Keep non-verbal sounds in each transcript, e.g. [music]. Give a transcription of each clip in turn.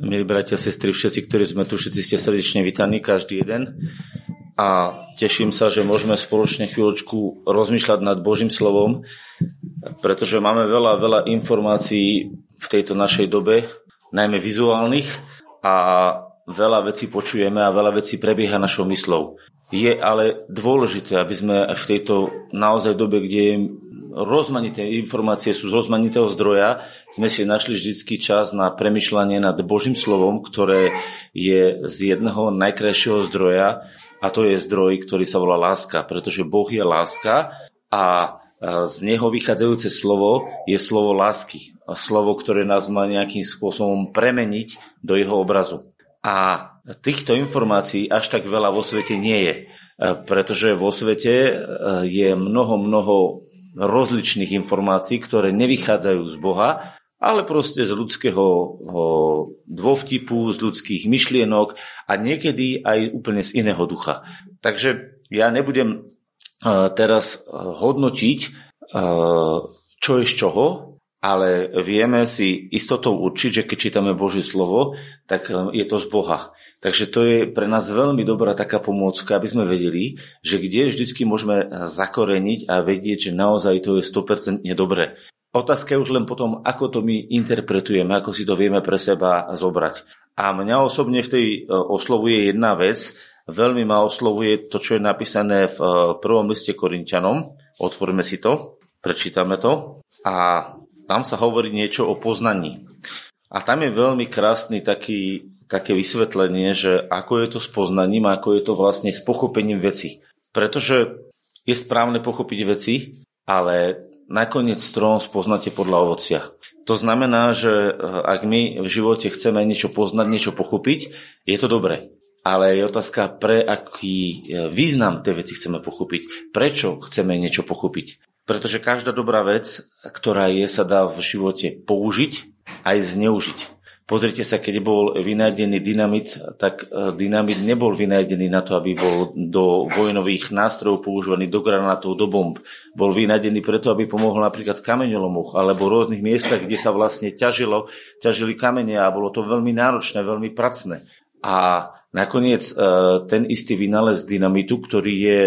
Milí bratia sestry, všetci, ktorí sme tu, všetci ste srdečne vítaní, každý jeden. A teším sa, že môžeme spoločne chvíľočku rozmýšľať nad Božím slovom, pretože máme veľa, veľa informácií v tejto našej dobe, najmä vizuálnych a veľa vecí počujeme a veľa vecí prebieha našou myslou. Je ale dôležité, aby sme v tejto naozaj dobe, kde rozmanité informácie sú z rozmanitého zdroja, sme si našli vždycky čas na premyšľanie nad Božím slovom, ktoré je z jedného najkrajšieho zdroja a to je zdroj, ktorý sa volá láska, pretože Boh je láska a z neho vychádzajúce slovo je slovo lásky. Slovo, ktoré nás má nejakým spôsobom premeniť do jeho obrazu. A týchto informácií až tak veľa vo svete nie je, pretože vo svete je mnoho, mnoho rozličných informácií, ktoré nevychádzajú z Boha, ale proste z ľudského dôvtipu, z ľudských myšlienok a niekedy aj úplne z iného ducha. Takže ja nebudem e, teraz e, hodnotiť, e, čo je z čoho, ale vieme si istotou určiť, že keď čítame Božie slovo, tak je to z Boha. Takže to je pre nás veľmi dobrá taká pomôcka, aby sme vedeli, že kde vždycky môžeme zakoreniť a vedieť, že naozaj to je 100% dobré. Otázka je už len potom, ako to my interpretujeme, ako si to vieme pre seba zobrať. A mňa osobne v tej e, oslovuje jedna vec, veľmi ma oslovuje to, čo je napísané v e, prvom liste Korintianom. Otvoríme si to, prečítame to a tam sa hovorí niečo o poznaní. A tam je veľmi krásny taký také vysvetlenie, že ako je to s poznaním a ako je to vlastne s pochopením veci. Pretože je správne pochopiť veci, ale nakoniec strom spoznáte podľa ovocia. To znamená, že eh, ak my v živote chceme niečo poznať, niečo pochopiť, je to dobré. Ale je otázka, pre aký eh, význam tie veci chceme pochopiť. Prečo chceme niečo pochopiť? Pretože každá dobrá vec, ktorá je, sa dá v živote použiť aj zneužiť. Pozrite sa, keď bol vynajdený dynamit, tak e, dynamit nebol vynajdený na to, aby bol do vojnových nástrojov používaný, do granátov, do bomb. Bol vynajdený preto, aby pomohol napríklad kameňolomoch alebo v rôznych miestach, kde sa vlastne ťažilo, ťažili kamene a bolo to veľmi náročné, veľmi pracné. A nakoniec e, ten istý vynález dynamitu, ktorý je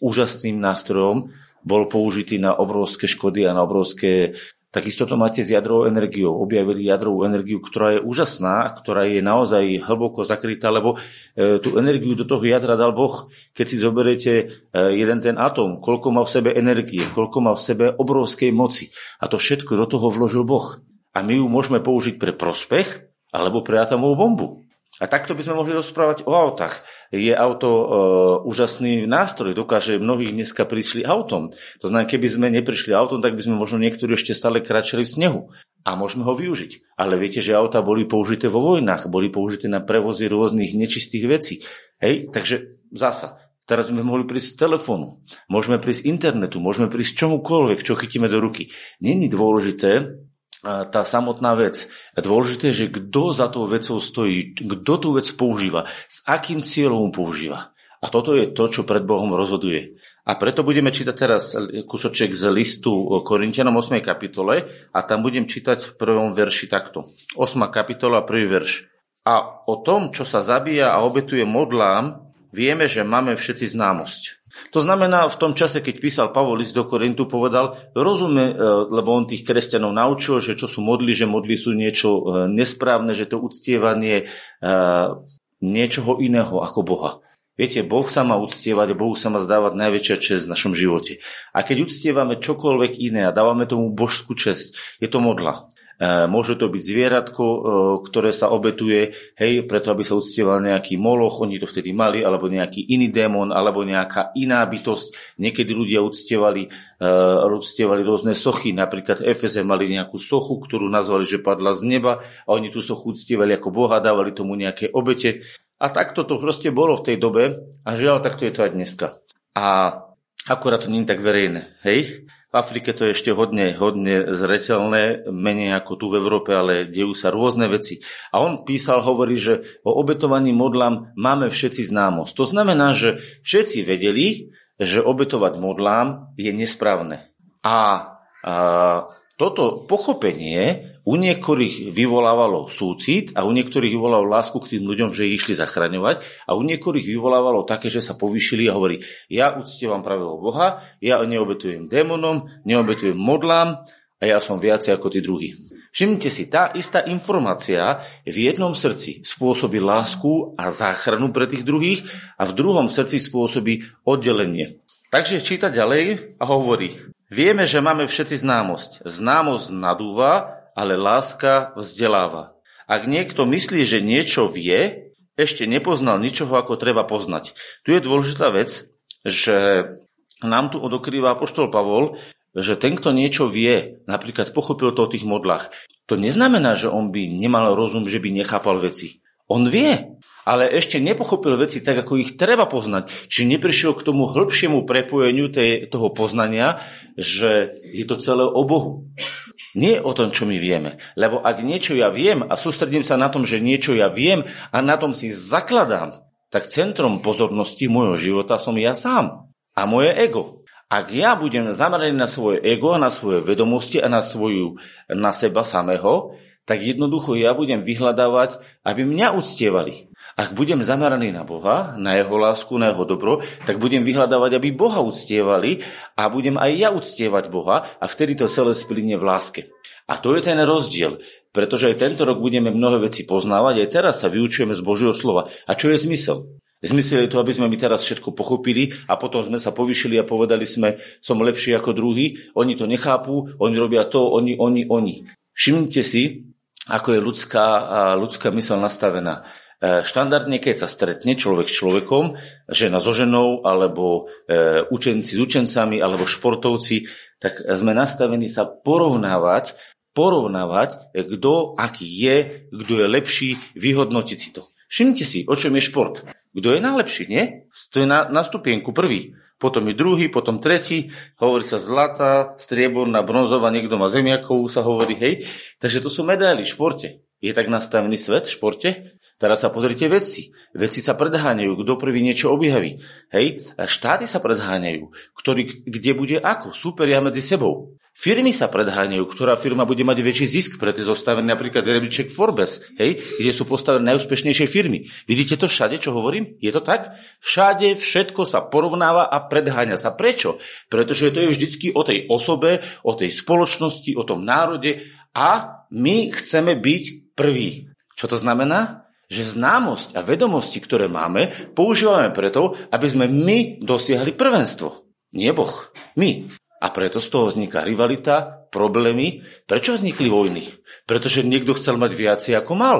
úžasným nástrojom, bol použitý na obrovské škody a na obrovské Takisto to máte s jadrovou energiou. Objavili jadrovú energiu, ktorá je úžasná, ktorá je naozaj hlboko zakrytá, lebo e, tú energiu do toho jadra dal Boh. Keď si zoberiete e, jeden ten atóm, koľko má v sebe energie, koľko má v sebe obrovskej moci. A to všetko do toho vložil Boh. A my ju môžeme použiť pre prospech alebo pre atomovú bombu. A takto by sme mohli rozprávať o autách. Je auto e, úžasný nástroj, dokáže mnohých dneska prišli autom. To znamená, keby sme neprišli autom, tak by sme možno niektorí ešte stále kráčali v snehu. A môžeme ho využiť. Ale viete, že auta boli použité vo vojnách, boli použité na prevozy rôznych nečistých vecí. Hej, takže zasa, Teraz sme mohli prísť z telefónu, môžeme prísť internetu, môžeme prísť čomukoľvek, čo chytíme do ruky. Není dôležité, tá samotná vec. Dôležité je, že kto za tou vecou stojí, kto tú vec používa, s akým cieľom používa. A toto je to, čo pred Bohom rozhoduje. A preto budeme čítať teraz kusoček z listu Korintianom 8. kapitole a tam budem čítať v prvom verši takto. 8. kapitola, prvý verš. A o tom, čo sa zabíja a obetuje modlám, vieme, že máme všetci známosť. To znamená, v tom čase, keď písal Pavol list do Korintu, povedal, rozume, e, lebo on tých kresťanov naučil, že čo sú modly, že modly sú niečo e, nesprávne, že to uctievanie e, niečoho iného ako Boha. Viete, Boh sa má uctievať Bohu sa má zdávať najväčšia čest v našom živote. A keď uctievame čokoľvek iné a dávame tomu božskú čest, je to modla. E, môže to byť zvieratko, e, ktoré sa obetuje, hej, preto aby sa uctieval nejaký moloch, oni to vtedy mali, alebo nejaký iný démon, alebo nejaká iná bytosť. Niekedy ľudia uctievali, uh, uctievali rôzne sochy, napríklad Efeze mali nejakú sochu, ktorú nazvali, že padla z neba a oni tú sochu uctievali ako Boha, dávali tomu nejaké obete. A takto to proste bolo v tej dobe a žiaľ, takto je to aj dneska. A akurát to nie je tak verejné, hej? V Afrike to je ešte hodne, hodne zreteľné, menej ako tu v Európe, ale dejú sa rôzne veci. A on písal, hovorí, že o obetovaní modlám máme všetci známosť. To znamená, že všetci vedeli, že obetovať modlám je nesprávne. A, a toto pochopenie u niektorých vyvolávalo súcit a u niektorých vyvolávalo lásku k tým ľuďom, že ich išli zachraňovať a u niektorých vyvolávalo také, že sa povýšili a hovorí, ja uctievam pravého Boha, ja neobetujem démonom, neobetujem modlám a ja som viacej ako tí druhí. Všimnite si, tá istá informácia v jednom srdci spôsobí lásku a záchranu pre tých druhých a v druhom srdci spôsobí oddelenie. Takže číta ďalej a hovorí, vieme, že máme všetci známosť. Známosť nadúva, ale láska vzdeláva. Ak niekto myslí, že niečo vie, ešte nepoznal ničoho, ako treba poznať. Tu je dôležitá vec, že nám tu odokrýva apoštol Pavol, že ten, kto niečo vie, napríklad pochopil to o tých modlách, to neznamená, že on by nemal rozum, že by nechápal veci. On vie, ale ešte nepochopil veci tak, ako ich treba poznať. Čiže neprišiel k tomu hĺbšiemu prepojeniu tej, toho poznania, že je to celé o Bohu. Nie o tom, čo my vieme. Lebo ak niečo ja viem a sústredím sa na tom, že niečo ja viem a na tom si zakladám, tak centrom pozornosti môjho života som ja sám a moje ego. Ak ja budem zameraný na svoje ego, na svoje vedomosti a na, svoju, na seba samého, tak jednoducho ja budem vyhľadávať, aby mňa uctievali. Ak budem zameraný na Boha, na jeho lásku, na jeho dobro, tak budem vyhľadávať, aby Boha uctievali a budem aj ja uctievať Boha a vtedy to celé splinie v láske. A to je ten rozdiel, pretože aj tento rok budeme mnohé veci poznávať, aj teraz sa vyučujeme z Božieho slova. A čo je zmysel? Zmysel je to, aby sme my teraz všetko pochopili a potom sme sa povyšili a povedali sme, som lepší ako druhý, oni to nechápu, oni robia to, oni, oni, oni. Všimnite si, ako je ľudská, ľudská mysel nastavená. E, štandardne, keď sa stretne človek s človekom, žena so ženou, alebo e, učenci s učencami, alebo športovci, tak sme nastavení sa porovnávať, porovnávať, e, kto aký je, kto je lepší, vyhodnotiť si to. Všimnite si, o čom je šport. Kto je najlepší, nie? To je na, na stupienku prvý. Potom je druhý, potom tretí, hovorí sa zlata, strieborná, bronzová, niekto má zemiakov, sa hovorí, hej. Takže to sú medaily v športe. Je tak nastavený svet v športe? Teraz sa pozrite veci. Veci sa predháňajú, kto prvý niečo objaví. Hej, štáty sa predháňajú, ktorý, kde bude ako, superia medzi sebou. Firmy sa predháňajú, ktorá firma bude mať väčší zisk, preto je zostavený napríklad rebríček Forbes, hej, kde sú postavené najúspešnejšie firmy. Vidíte to všade, čo hovorím? Je to tak? Všade všetko sa porovnáva a predháňa sa. Prečo? Pretože to je vždycky o tej osobe, o tej spoločnosti, o tom národe a my chceme byť prví. Čo to znamená? že známosť a vedomosti, ktoré máme, používame preto, aby sme my dosiahli prvenstvo. Nie Boh. My. A preto z toho vzniká rivalita, problémy. Prečo vznikli vojny? Pretože niekto chcel mať viacej ako mal.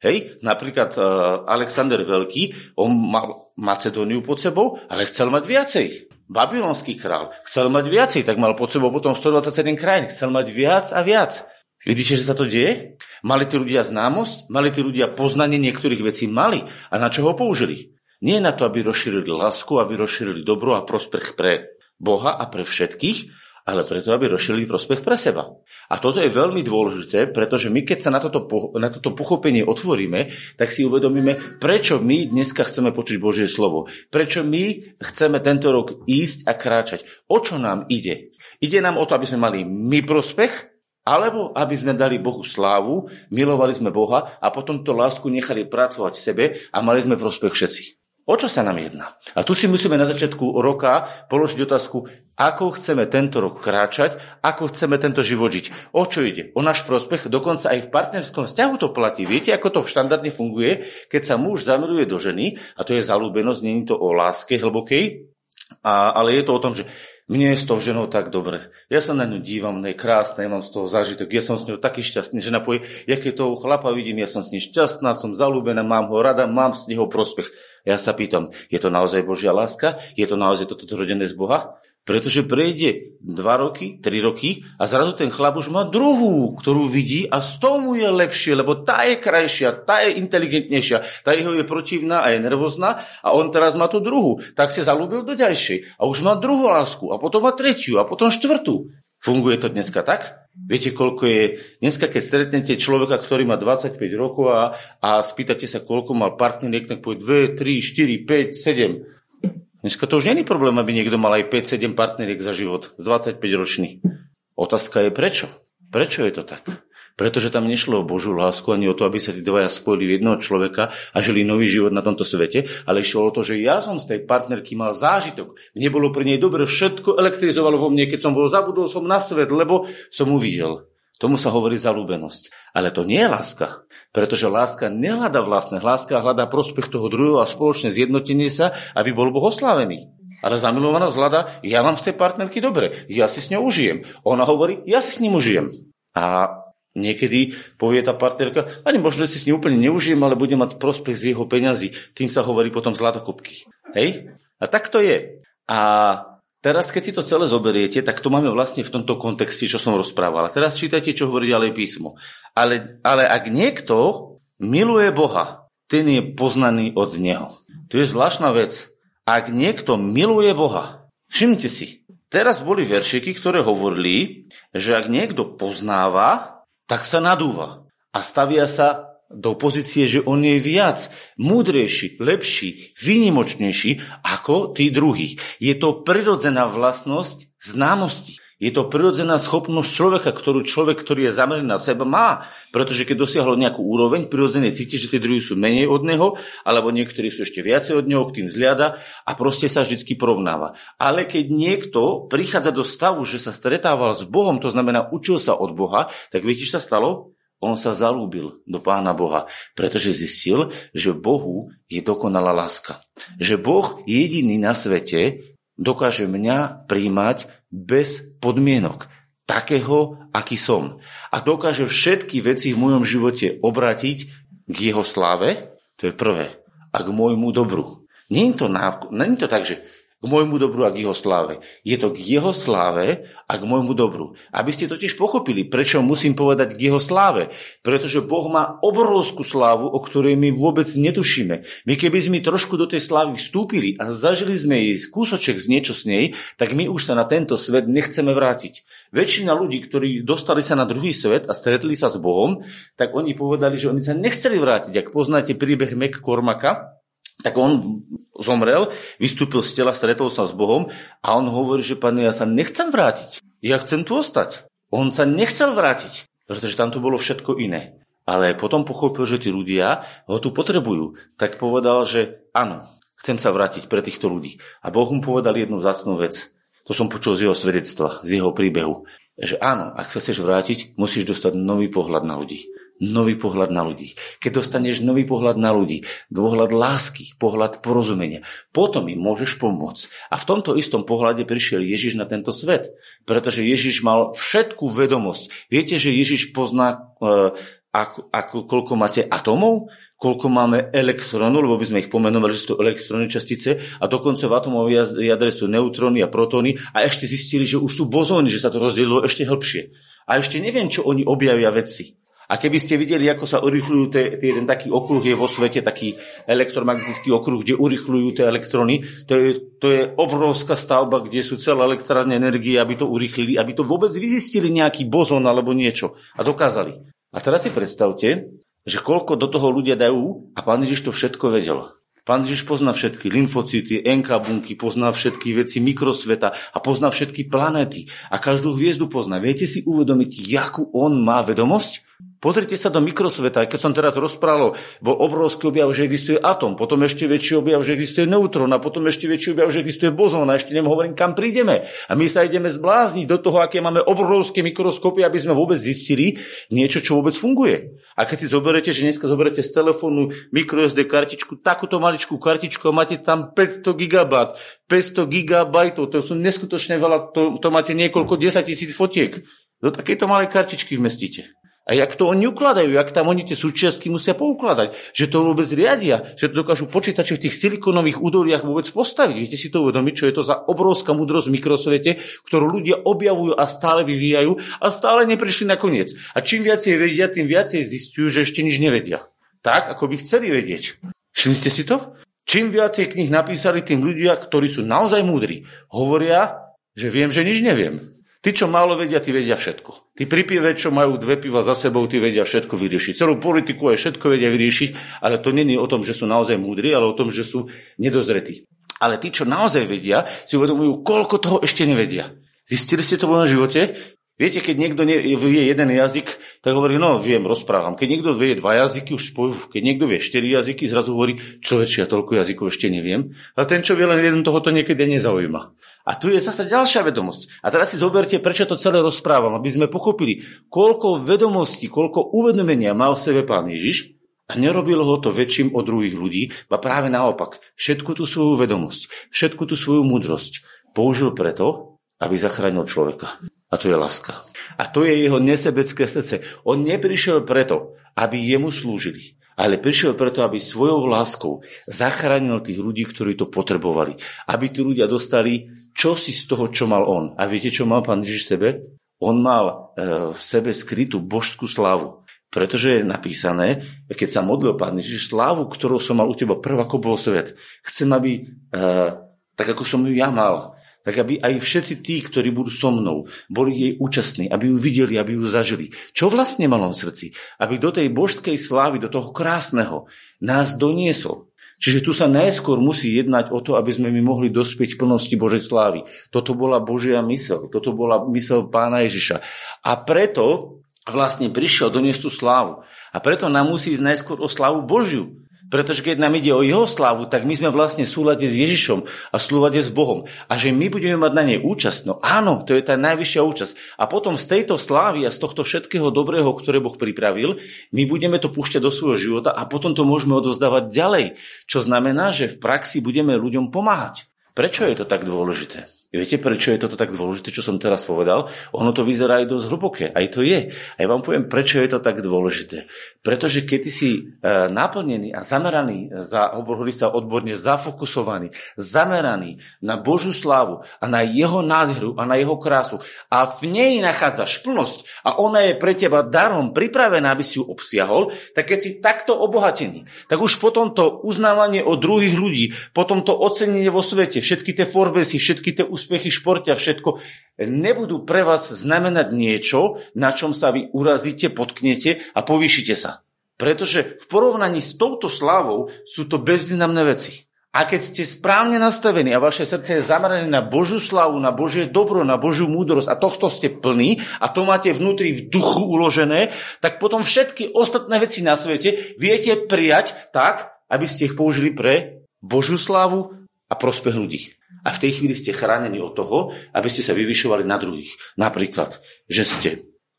Hej, napríklad uh, Alexander Veľký, on mal Macedóniu pod sebou, ale chcel mať viacej. Babylonský král chcel mať viacej, tak mal pod sebou potom 127 krajín. Chcel mať viac a viac. Vidíte, že sa to deje? Mali tí ľudia známosť? Mali tí ľudia poznanie niektorých vecí? Mali. A na čo ho použili? Nie na to, aby rozšírili lásku, aby rozšírili dobro a prospech pre Boha a pre všetkých, ale preto, aby rozšírili prospech pre seba. A toto je veľmi dôležité, pretože my, keď sa na toto, na toto pochopenie otvoríme, tak si uvedomíme, prečo my dneska chceme počuť Božie slovo. Prečo my chceme tento rok ísť a kráčať. O čo nám ide? Ide nám o to, aby sme mali my prospech, alebo aby sme dali Bohu slávu, milovali sme Boha a potom to lásku nechali pracovať v sebe a mali sme prospech všetci. O čo sa nám jedná? A tu si musíme na začiatku roka položiť otázku, ako chceme tento rok kráčať, ako chceme tento život žiť. O čo ide? O náš prospech, dokonca aj v partnerskom vzťahu to platí. Viete, ako to štandardne funguje, keď sa muž zamiluje do ženy, a to je zalúbenosť, je to o láske hlbokej, a, ale je to o tom, že mne je s tou ženou tak dobre. Ja sa na ňu dívam, ona je krásna, ja mám z toho zážitok, ja som s ňou taký šťastný. Žena povie, ja keď toho chlapa vidím, ja som s ním šťastná, som zalúbená, mám ho rada, mám z neho prospech. Ja sa pýtam, je to naozaj Božia láska? Je to naozaj toto rodené z Boha? Pretože prejde 2 roky, 3 roky a zrazu ten chlap už má druhú, ktorú vidí a z tomu je lepšie, lebo tá je krajšia, tá je inteligentnejšia, tá jeho je protivná a je nervózna a on teraz má tú druhú. Tak sa zalúbil do ďalšej a už má druhú lásku a potom má tretiu a potom štvrtú. Funguje to dneska tak? Viete, koľko je... Dneska, keď stretnete človeka, ktorý má 25 rokov a, a spýtate sa, koľko mal partneriek, tak povie 2, 3, 4, 5, 7. Dneska to už není problém, aby niekto mal aj 5-7 partneriek za život, 25 ročný. Otázka je prečo? Prečo je to tak? Pretože tam nešlo o Božú lásku ani o to, aby sa tí dvaja spojili v jednoho človeka a žili nový život na tomto svete, ale išlo o to, že ja som z tej partnerky mal zážitok. Mne bolo pri nej dobre, všetko elektrizovalo vo mne, keď som bol zabudol som na svet, lebo som uvidel. Tomu sa hovorí zalúbenosť. Ale to nie je láska. Pretože láska nehľada vlastné. Láska hľadá prospech toho druhého a spoločné zjednotenie sa, aby bol Boh oslávený. Ale zamilovanosť hľada, ja mám z tej partnerky dobre, ja si s ňou užijem. Ona hovorí, ja si s ním užijem. A niekedy povie tá partnerka, ani možno si s ním úplne neužijem, ale budem mať prospech z jeho peňazí. Tým sa hovorí potom zlatokopky. Hej? A tak to je. A teraz, keď si to celé zoberiete, tak to máme vlastne v tomto kontexte, čo som rozprával. Teraz čítajte, čo hovorí ďalej písmo. Ale, ale ak niekto miluje Boha, ten je poznaný od Neho. To je zvláštna vec. Ak niekto miluje Boha, všimnite si, teraz boli veršiky, ktoré hovorili, že ak niekto poznáva, tak sa nadúva a stavia sa do pozície, že on je viac múdrejší, lepší, výnimočnejší ako tí druhí. Je to prirodzená vlastnosť známosti. Je to prirodzená schopnosť človeka, ktorú človek, ktorý je zameraný na seba, má. Pretože keď dosiahol nejakú úroveň, prirodzene cíti, že tí druhí sú menej od neho, alebo niektorí sú ešte viacej od neho, k tým zliada a proste sa vždy porovnáva. Ale keď niekto prichádza do stavu, že sa stretával s Bohom, to znamená učil sa od Boha, tak viete, čo sa stalo? On sa zalúbil do Pána Boha, pretože zistil, že Bohu je dokonalá láska. Že Boh jediný na svete dokáže mňa príjmať bez podmienok. Takého, aký som. A dokáže všetky veci v mojom živote obratiť k jeho sláve, to je prvé, a k môjmu dobru. Je to, nie je to tak, že k môjmu dobru a k jeho sláve. Je to k jeho sláve a k môjmu dobru. Aby ste totiž pochopili, prečo musím povedať k jeho sláve. Pretože Boh má obrovskú slávu, o ktorej my vôbec netušíme. My keby sme trošku do tej slávy vstúpili a zažili sme jej kúsoček z niečo s nej, tak my už sa na tento svet nechceme vrátiť. Väčšina ľudí, ktorí dostali sa na druhý svet a stretli sa s Bohom, tak oni povedali, že oni sa nechceli vrátiť. Ak poznáte príbeh Mac Cormaka, tak on zomrel, vystúpil z tela, stretol sa s Bohom a on hovorí, že pane, ja sa nechcem vrátiť. Ja chcem tu ostať. On sa nechcel vrátiť, pretože tam to bolo všetko iné. Ale potom pochopil, že tí ľudia ho tu potrebujú. Tak povedal, že áno, chcem sa vrátiť pre týchto ľudí. A Boh mu povedal jednu zácnú vec. To som počul z jeho svedectva, z jeho príbehu. Že áno, ak sa chceš vrátiť, musíš dostať nový pohľad na ľudí nový pohľad na ľudí. Keď dostaneš nový pohľad na ľudí, pohľad lásky, pohľad porozumenia, potom im môžeš pomôcť. A v tomto istom pohľade prišiel Ježiš na tento svet, pretože Ježiš mal všetku vedomosť. Viete, že Ježiš pozná, e, ako, ako, koľko máte atomov, koľko máme elektrónov, lebo by sme ich pomenovali, že sú to elektróny častice a dokonca v atomovej jadre sú neutróny a protóny a ešte zistili, že už sú bozóny, že sa to rozdelilo ešte hĺbšie. A ešte neviem, čo oni objavia vedci. A keby ste videli, ako sa urychľujú ten taký okruh je vo svete, taký elektromagnetický okruh, kde urychľujú tie elektrony, to je, to je obrovská stavba, kde sú celé elektrárne energie, aby to urychlili, aby to vôbec vyzistili nejaký bozon alebo niečo. A dokázali. A teraz si predstavte, že koľko do toho ľudia dajú a pán Ježiš to všetko vedel. Pán Ježiš pozná všetky lymfocyty, NK bunky, pozná všetky veci mikrosveta a pozná všetky planéty a každú hviezdu pozná. Viete si uvedomiť, jakú on má vedomosť? Pozrite sa do mikrosveta, keď som teraz rozprával, bol obrovský objav, že existuje atom, potom ešte väčší objav, že existuje neutrón a potom ešte väčší objav, že existuje bozón a ešte nehovorím, kam prídeme. A my sa ideme zblázniť do toho, aké máme obrovské mikroskopy, aby sme vôbec zistili niečo, čo vôbec funguje. A keď si zoberete, že dneska zoberete z telefónu microSD kartičku, takúto maličkú kartičku a máte tam 500 gigabat, 500 gigabajtov, to sú neskutočne veľa, to, to máte niekoľko 10 tisíc fotiek. Do takejto malej kartičky vmestíte. A jak to oni ukladajú, jak tam oni tie súčiastky musia poukladať, že to vôbec riadia, že to dokážu počítače v tých silikonových údoliach vôbec postaviť. Viete si to uvedomiť, čo je to za obrovská múdrosť v mikrosvete, ktorú ľudia objavujú a stále vyvíjajú a stále neprišli na koniec. A čím viacej vedia, tým viacej zistujú, že ešte nič nevedia. Tak, ako by chceli vedieť. Všimli ste si to? Čím viacej knih napísali tým ľudia, ktorí sú naozaj múdri, hovoria, že viem, že nič neviem. Tí, čo málo vedia, tí vedia všetko. Tí pripieve, čo majú dve piva za sebou, tí vedia všetko vyriešiť. Celú politiku aj všetko vedia vyriešiť, ale to není o tom, že sú naozaj múdri, ale o tom, že sú nedozretí. Ale tí, čo naozaj vedia, si uvedomujú, koľko toho ešte nevedia. Zistili ste to vo živote? Viete, keď niekto vie jeden jazyk, tak hovorí, no viem, rozprávam. Keď niekto vie dva jazyky, už spojú, keď niekto vie štyri jazyky, zrazu hovorí, človeč, ja toľko jazykov ešte neviem. A ten, čo vie len jeden, toho to niekedy nezaujíma. A tu je zase ďalšia vedomosť. A teraz si zoberte, prečo to celé rozprávam, aby sme pochopili, koľko vedomostí, koľko uvedomenia má o sebe pán Ježiš a nerobil ho to väčším od druhých ľudí, a práve naopak, všetku tú svoju vedomosť, všetku tú svoju múdrosť použil preto, aby zachránil človeka. A to je láska. A to je jeho nesebecké srdce. On neprišiel preto, aby jemu slúžili, ale prišiel preto, aby svojou láskou zachránil tých ľudí, ktorí to potrebovali. Aby tí ľudia dostali čosi z toho, čo mal on. A viete, čo mal pán Ježiš v sebe? On mal e, v sebe skrytú božskú slávu. Pretože je napísané, keď sa modlil pán Ježiš, slávu, ktorú som mal u teba prv, ako bol svet. Chcem, aby, e, tak ako som ju ja mal, tak aby aj všetci tí, ktorí budú so mnou, boli jej účastní, aby ju videli, aby ju zažili. Čo vlastne mal on v srdci? Aby do tej božskej slávy, do toho krásneho nás doniesol. Čiže tu sa najskôr musí jednať o to, aby sme my mohli dospieť plnosti Božej slávy. Toto bola Božia mysel, toto bola mysel pána Ježiša. A preto vlastne prišiel doniesť tú slávu. A preto nám musí ísť najskôr o slávu Božiu. Pretože keď nám ide o jeho slávu, tak my sme vlastne v súlade s Ježišom a v súlade s Bohom. A že my budeme mať na nej účasť, no áno, to je tá najvyššia účasť. A potom z tejto slávy a z tohto všetkého dobrého, ktoré Boh pripravil, my budeme to púšťať do svojho života a potom to môžeme odovzdávať ďalej. Čo znamená, že v praxi budeme ľuďom pomáhať. Prečo je to tak dôležité? Viete, prečo je toto tak dôležité, čo som teraz povedal? Ono to vyzerá aj dosť hlboké. Aj to je. A ja vám poviem, prečo je to tak dôležité. Pretože keď si e, naplnený a zameraný, za, hovorí sa odborne, zafokusovaný, zameraný na Božú slávu a na jeho nádheru a na jeho krásu a v nej nachádzaš plnosť a ona je pre teba darom pripravená, aby si ju obsiahol, tak keď si takto obohatený, tak už potom to uznávanie od druhých ľudí, potom to ocenenie vo svete, všetky tie forbesy, všetky tie úspechy športe a všetko, nebudú pre vás znamenať niečo, na čom sa vy urazíte, potknete a povýšite sa. Pretože v porovnaní s touto slávou sú to bezvýznamné veci. A keď ste správne nastavení a vaše srdce je zamerané na Božiu slavu, na Božie dobro, na Božiu múdrosť a tohto ste plní a to máte vnútri v duchu uložené, tak potom všetky ostatné veci na svete viete prijať tak, aby ste ich použili pre Božiu slavu a prospech ľudí. A v tej chvíli ste chránení od toho, aby ste sa vyvyšovali na druhých. Napríklad, že ste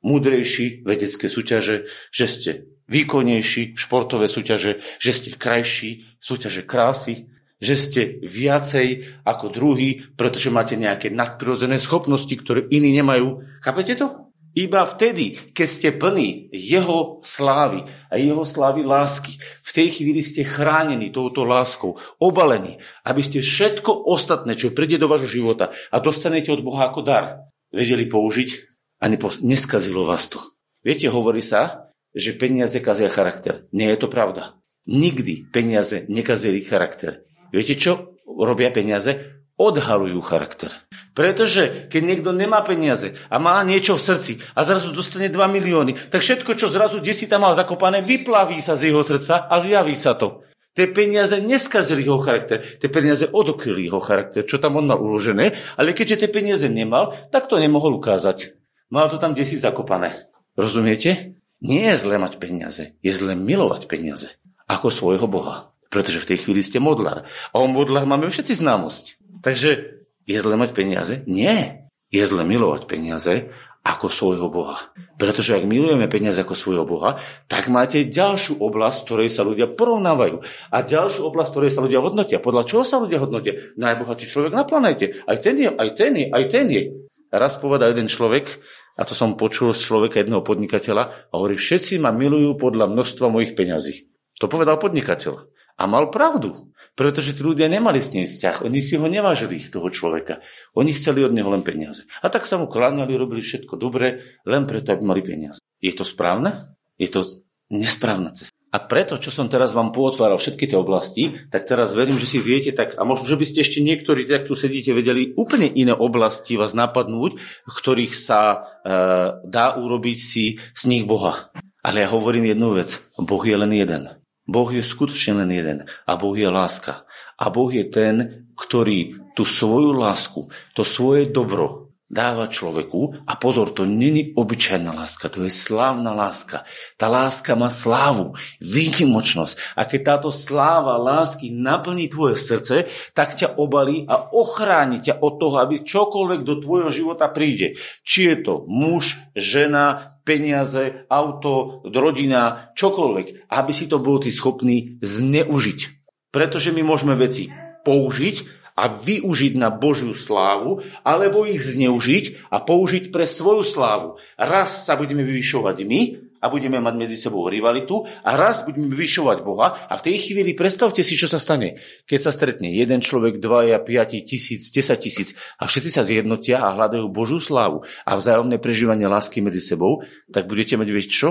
múdrejší vedecké súťaže, že ste výkonnejší športové súťaže, že ste krajší súťaže krásy, že ste viacej ako druhý, pretože máte nejaké nadprirodzené schopnosti, ktoré iní nemajú. Chápete to? Iba vtedy, keď ste plní jeho slávy a jeho slávy lásky, v tej chvíli ste chránení touto láskou, obalení, aby ste všetko ostatné, čo príde do vášho života a dostanete od Boha ako dar, vedeli použiť a neskazilo vás to. Viete, hovorí sa, že peniaze kazia charakter. Nie je to pravda. Nikdy peniaze nekazili charakter. Viete, čo robia peniaze? Odhalujú charakter. Pretože keď niekto nemá peniaze a má niečo v srdci a zrazu dostane 2 milióny, tak všetko, čo zrazu si tam mal zakopané, vyplaví sa z jeho srdca a zjaví sa to. Tie peniaze neskazili jeho charakter, tie peniaze odokryli jeho charakter, čo tam on mal uložené, ale keďže tie peniaze nemal, tak to nemohol ukázať. Mal to tam desi zakopané. Rozumiete? Nie je zle mať peniaze, je zle milovať peniaze ako svojho Boha. Pretože v tej chvíli ste modlár. A o modlách máme všetci známosť. Takže je zle mať peniaze? Nie. Je zle milovať peniaze ako svojho Boha. Pretože ak milujeme peniaze ako svojho Boha, tak máte ďalšiu oblasť, ktorej sa ľudia porovnávajú. A ďalšiu oblasť, ktorej sa ľudia hodnotia. Podľa čoho sa ľudia hodnotia? Najbohatší človek na planete. Aj ten je, aj ten je, aj ten je. Raz povedal jeden človek, a to som počul z človeka jedného podnikateľa, a hovorí, všetci ma milujú podľa množstva mojich peňazí. To povedal podnikateľ. A mal pravdu. Pretože tí ľudia nemali s ním vzťah. Oni si ho nevážili, toho človeka. Oni chceli od neho len peniaze. A tak sa mu kláňali, robili všetko dobre, len preto, aby mali peniaze. Je to správne? Je to nesprávna cesta. A preto, čo som teraz vám pootváral všetky tie oblasti, tak teraz verím, že si viete, tak, a možno, že by ste ešte niektorí, tak tu sedíte, vedeli úplne iné oblasti vás napadnúť, ktorých sa e, dá urobiť si z nich Boha. Ale ja hovorím jednu vec. Boh je len jeden. Boh je skutočne len jeden a Boh je láska. A Boh je ten, ktorý tú svoju lásku, to svoje dobro dáva človeku, a pozor, to není obyčajná láska, to je slávna láska. Tá láska má slávu, výnimočnosť. A keď táto sláva lásky naplní tvoje srdce, tak ťa obalí a ochráni ťa od toho, aby čokoľvek do tvojho života príde. Či je to muž, žena, peniaze, auto, rodina, čokoľvek. Aby si to bol ty schopný zneužiť. Pretože my môžeme veci použiť, a využiť na Božiu slávu, alebo ich zneužiť a použiť pre svoju slávu. Raz sa budeme vyvyšovať my a budeme mať medzi sebou rivalitu a raz budeme vyvyšovať Boha a v tej chvíli predstavte si, čo sa stane. Keď sa stretne jeden človek, dvaja, piati, tisíc, desať tisíc a všetci sa zjednotia a hľadajú Božiu slávu a vzájomné prežívanie lásky medzi sebou, tak budete mať vieš čo?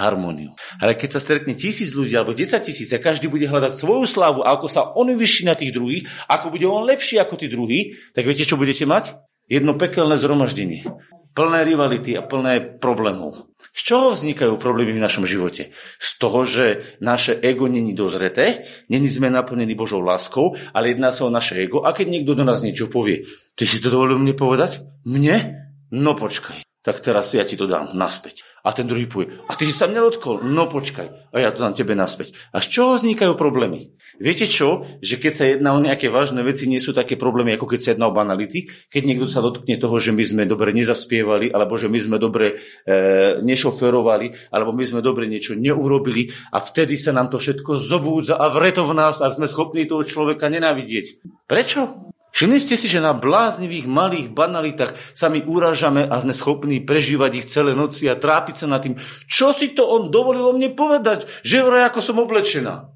Harmóniu. Ale keď sa stretne tisíc ľudí alebo 10 tisíc a každý bude hľadať svoju slávu ako sa on vyšší na tých druhých, ako bude on lepší ako tí druhí, tak viete, čo budete mať? Jedno pekelné zhromaždenie. Plné rivality a plné problémov. Z čoho vznikajú problémy v našom živote? Z toho, že naše ego není dozreté, není sme naplnení Božou láskou, ale jedná sa o naše ego. A keď niekto do nás niečo povie, ty si to dovolil mne povedať? Mne? No počkaj. Tak teraz ja ti to dám naspäť. A ten druhý povie, a ty si sa mňa dotkol, no počkaj, a ja to dám tebe naspäť. A z čoho vznikajú problémy? Viete čo? Že keď sa jedná o nejaké vážne veci, nie sú také problémy, ako keď sa jedná o banality. Keď niekto sa dotkne toho, že my sme dobre nezaspievali, alebo že my sme dobre e, nešoferovali, alebo my sme dobre niečo neurobili a vtedy sa nám to všetko zobúdza a vreto v nás a sme schopní toho človeka nenávidieť. Prečo? Všimli ste si, že na bláznivých malých banalitách sa my uražame a sme schopní prežívať ich celé noci a trápiť sa nad tým, čo si to on dovolil o mne povedať, že vraj ako som oblečená.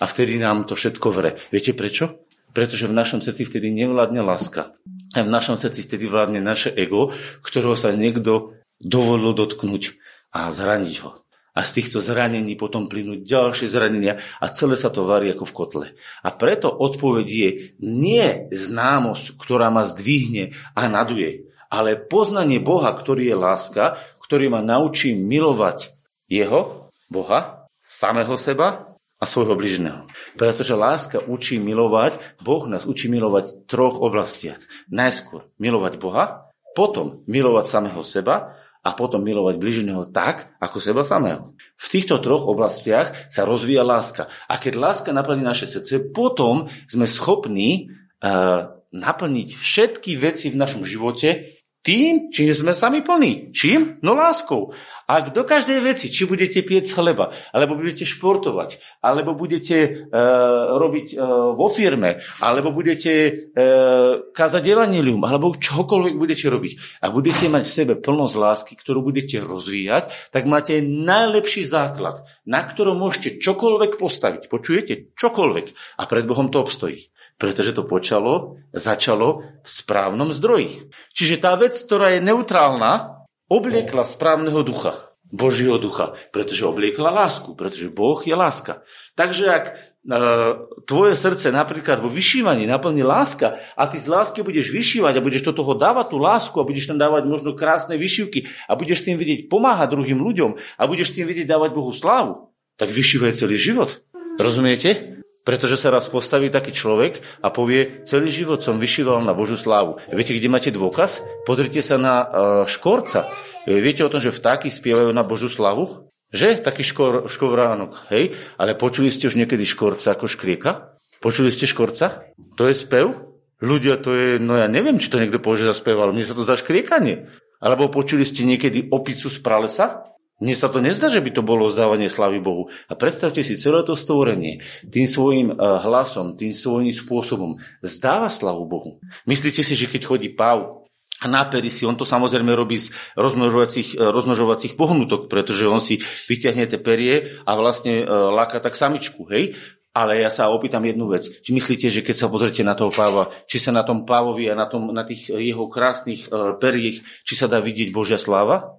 A vtedy nám to všetko vre. Viete prečo? Pretože v našom srdci vtedy nevládne láska. A v našom srdci vtedy vládne naše ego, ktorého sa niekto dovolil dotknúť a zraniť ho a z týchto zranení potom plynú ďalšie zranenia a celé sa to varí ako v kotle. A preto odpoveď je nie známosť, ktorá ma zdvihne a naduje, ale poznanie Boha, ktorý je láska, ktorý ma naučí milovať jeho, Boha, samého seba a svojho bližného. Pretože láska učí milovať, Boh nás učí milovať v troch oblastiach. Najskôr milovať Boha, potom milovať samého seba a potom milovať bližného tak, ako seba samého. V týchto troch oblastiach sa rozvíja láska. A keď láska naplní naše srdce, potom sme schopní uh, naplniť všetky veci v našom živote, tým, čím sme sami plní. Čím? No láskou. Ak do každej veci, či budete piec chleba, alebo budete športovať, alebo budete e, robiť e, vo firme, alebo budete e, kázať evanilium, alebo čokoľvek budete robiť a budete mať v sebe plnosť lásky, ktorú budete rozvíjať, tak máte najlepší základ, na ktorom môžete čokoľvek postaviť. Počujete? Čokoľvek. A pred Bohom to obstojí pretože to počalo, začalo v správnom zdroji. Čiže tá vec, ktorá je neutrálna, obliekla správneho ducha, Božieho ducha, pretože obliekla lásku, pretože Boh je láska. Takže ak e, tvoje srdce napríklad vo vyšívaní naplní láska a ty z lásky budeš vyšívať a budeš do toho dávať tú lásku a budeš tam dávať možno krásne vyšívky a budeš tým vidieť pomáhať druhým ľuďom a budeš tým vidieť dávať Bohu slávu, tak vyšívaj celý život. Rozumiete? Pretože sa raz postaví taký človek a povie, celý život som vyšíval na Božú slávu. Viete, kde máte dôkaz? Pozrite sa na uh, škorca. E, viete o tom, že vtáky spievajú na Božú slavu? Že? Taký škor, škovránok. Hej? Ale počuli ste už niekedy škorca ako škrieka? Počuli ste škorca? To je spev? Ľudia, to je, no ja neviem, či to niekto považuje za spev, ale mne sa to zdá škriekanie. Alebo počuli ste niekedy opicu z pralesa? Mne sa to nezdá, že by to bolo vzdávanie slavy Bohu. A predstavte si, celé to stvorenie tým svojim eh, hlasom, tým svojím spôsobom zdáva slavu Bohu. Myslíte si, že keď chodí páv a nápery si, on to samozrejme robí z rozmnožovacích, eh, rozmnožovacích pohnutok, pretože on si vyťahne tie perie a vlastne uh, láka tak samičku, hej? Ale ja sa opýtam jednu vec. Či myslíte, že keď sa pozrite na toho páva, či sa na tom pávovi a na, tom, na tých jeho krásnych periech, či sa dá vidieť Božia sláva?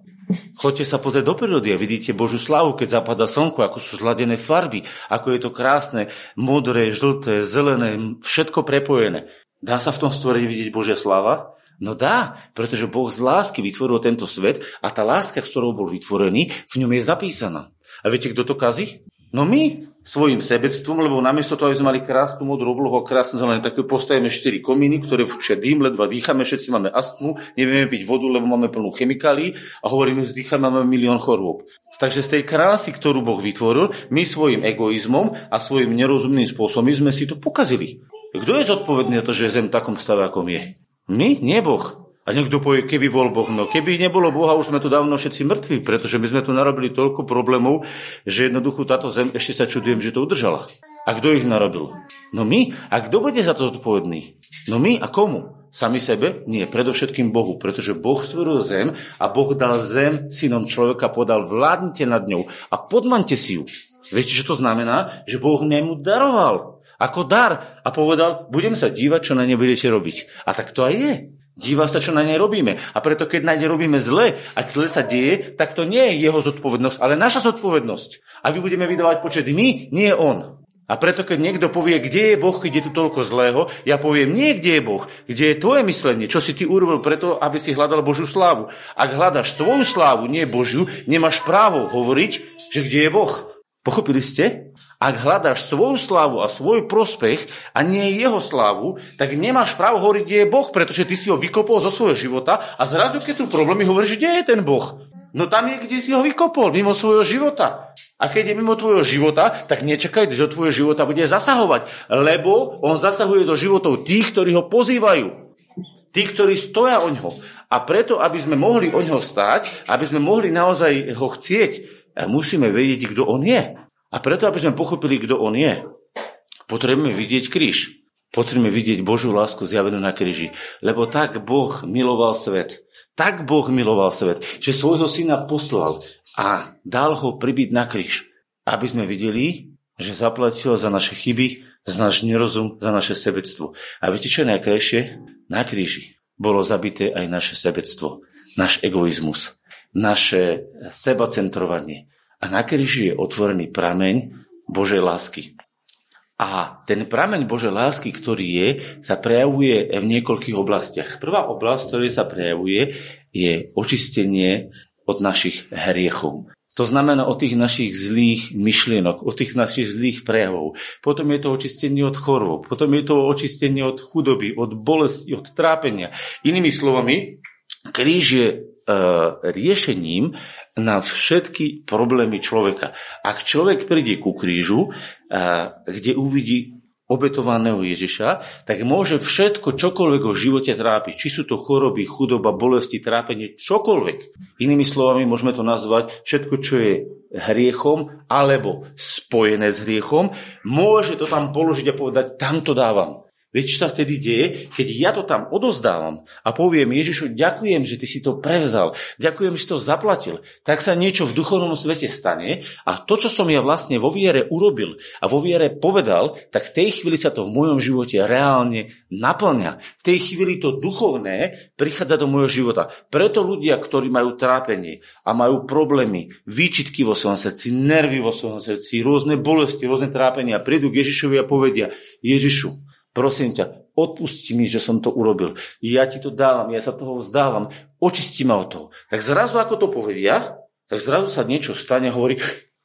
Choďte sa pozrieť do prírody a vidíte Božú slavu, keď zapadá slnko, ako sú zladené farby, ako je to krásne, modré, žlté, zelené, všetko prepojené. Dá sa v tom stvorení vidieť Božia sláva? No dá, pretože Boh z lásky vytvoril tento svet a tá láska, s ktorou bol vytvorený, v ňom je zapísaná. A viete, kto to kazí? No my. Svojim sebectvom, lebo namiesto toho, aby sme mali krásnu modrú oblohu a krásne zelené, tak postavíme 4 komíny, ktoré fučia dým, ledva dýchame, všetci máme astmu, nevieme piť vodu, lebo máme plnú chemikálií a hovoríme, že dýchame, máme milión chorôb. Takže z tej krásy, ktorú Boh vytvoril, my svojim egoizmom a svojim nerozumným spôsobom sme si to pokazili. Kto je zodpovedný za to, že je zem v takom stave, akom je? My? Nie Boh. A niekto povie, keby bol Boh, no keby nebolo Boha, už sme tu dávno všetci mŕtvi, pretože my sme tu narobili toľko problémov, že jednoducho táto zem, ešte sa čudujem, že to udržala. A kto ich narobil? No my. A kto bude za to zodpovedný? No my a komu? Sami sebe? Nie, predovšetkým Bohu, pretože Boh stvoril zem a Boh dal zem synom človeka, podal vládnite nad ňou a podmante si ju. Viete, čo to znamená? Že Boh nemu daroval ako dar a povedal, budem sa dívať, čo na ne budete robiť. A tak to aj je. Díva sa, čo na nej robíme. A preto, keď na nej robíme zle a zle sa deje, tak to nie je jeho zodpovednosť, ale naša zodpovednosť. A vy budeme vydávať počet my, nie on. A preto, keď niekto povie, kde je Boh, keď je tu toľko zlého, ja poviem, nie kde je Boh, kde je tvoje myslenie, čo si ty urobil preto, aby si hľadal Božiu slávu. Ak hľadaš svoju slávu, nie Božiu, nemáš právo hovoriť, že kde je Boh. Pochopili ste? Ak hľadáš svoju slávu a svoj prospech a nie jeho slávu, tak nemáš právo hovoriť, kde je Boh, pretože ty si ho vykopol zo svojho života a zrazu, keď sú problémy, hovoríš, kde je ten Boh. No tam je, kde si ho vykopol, mimo svojho života. A keď je mimo tvojho života, tak nečakaj, že do tvojho života bude zasahovať, lebo on zasahuje do životov tých, ktorí ho pozývajú. Tí, ktorí stoja o ňo. A preto, aby sme mohli o ňo stáť, aby sme mohli naozaj ho chcieť, musíme vedieť, kto on je. A preto, aby sme pochopili, kto on je, potrebujeme vidieť kríž. Potrebujeme vidieť Božiu lásku zjavenú na kríži. Lebo tak Boh miloval svet. Tak Boh miloval svet, že svojho syna poslal a dal ho pribiť na kríž. Aby sme videli, že zaplatil za naše chyby, za náš nerozum, za naše sebectvo. A viete, čo je najkrajšie? Na kríži bolo zabité aj naše sebectvo, náš egoizmus, naše sebacentrovanie. A na kríži je otvorený prameň Božej lásky. A ten prameň Božej lásky, ktorý je, sa prejavuje v niekoľkých oblastiach. Prvá oblasť, ktorý sa prejavuje, je očistenie od našich hriechov. To znamená od tých našich zlých myšlienok, od tých našich zlých prejavov. Potom je to očistenie od chorôb, potom je to očistenie od chudoby, od bolesti, od trápenia. Inými slovami, kríž je riešením na všetky problémy človeka. Ak človek príde ku krížu, e, kde uvidí obetovaného Ježiša, tak môže všetko, čokoľvek o živote trápiť. Či sú to choroby, chudoba, bolesti, trápenie, čokoľvek. Inými slovami môžeme to nazvať všetko, čo je hriechom alebo spojené s hriechom, môže to tam položiť a povedať, tam to dávam. Viete, čo sa vtedy deje? Keď ja to tam odozdávam a poviem Ježišu, ďakujem, že ty si to prevzal, ďakujem, že si to zaplatil, tak sa niečo v duchovnom svete stane a to, čo som ja vlastne vo viere urobil a vo viere povedal, tak v tej chvíli sa to v mojom živote reálne naplňa. V tej chvíli to duchovné prichádza do môjho života. Preto ľudia, ktorí majú trápenie a majú problémy, výčitky vo svojom srdci, nervy vo svojom srdci, rôzne bolesti, rôzne trápenia, prídu k Ježišovi a povedia, Ježišu, Prosím ťa, odpusti mi, že som to urobil. Ja ti to dávam, ja sa toho vzdávam. Očisti ma od toho. Tak zrazu, ako to povedia, tak zrazu sa niečo stane a hovorí,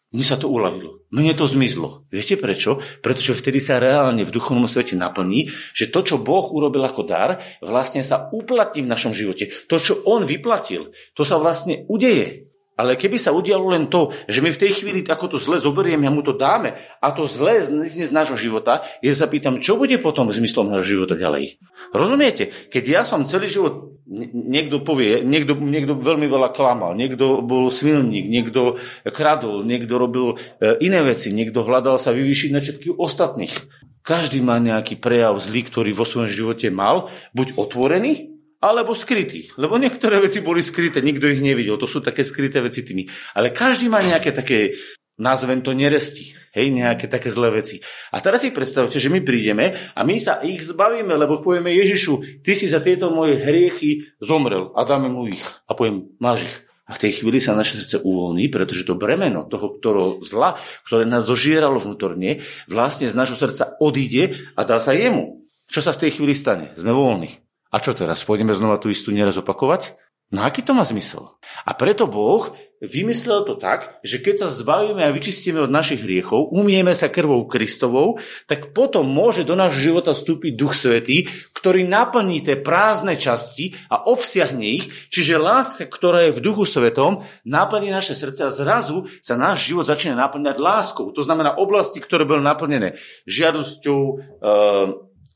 mne sa to uľavilo. Mne to zmizlo. Viete prečo? Pretože vtedy sa reálne v duchovnom svete naplní, že to, čo Boh urobil ako dar, vlastne sa uplatní v našom živote. To, čo On vyplatil, to sa vlastne udeje. Ale keby sa udialo len to, že my v tej chvíli ako to zle zoberieme a mu to dáme a to zle znie z nášho života, ja sa pýtam, čo bude potom zmyslom nášho života ďalej. Rozumiete? Keď ja som celý život, niekto povie, niekto, niekto veľmi veľa klamal, niekto bol svilník, niekto kradol, niekto robil e, iné veci, niekto hľadal sa vyvýšiť na všetkých ostatných. Každý má nejaký prejav zlý, ktorý vo svojom živote mal, buď otvorený, alebo skrytý. Lebo niektoré veci boli skryté, nikto ich nevidel. To sú také skryté veci tými. Ale každý má nejaké také, nazvem to neresti. Hej, nejaké také zlé veci. A teraz si predstavte, že my prídeme a my sa ich zbavíme, lebo povieme Ježišu, ty si za tieto moje hriechy zomrel a dáme mu ich. A poviem, máš ich. A v tej chvíli sa naše srdce uvoľní, pretože to bremeno toho, ktorého zla, ktoré nás zožieralo vnútorne, vlastne z našho srdca odíde a dá sa jemu. Čo sa v tej chvíli stane? Sme voľní. A čo teraz? Pôjdeme znova tú istú neraz opakovať? No aký to má zmysel? A preto Boh vymyslel to tak, že keď sa zbavíme a vyčistíme od našich hriechov, umieme sa krvou Kristovou, tak potom môže do nášho života vstúpiť Duch Svetý, ktorý naplní tie prázdne časti a obsiahne ich, čiže láska, ktorá je v Duchu Svetom, naplní naše srdce a zrazu sa náš život začína naplňať láskou. To znamená oblasti, ktoré boli naplnené žiadosťou, e,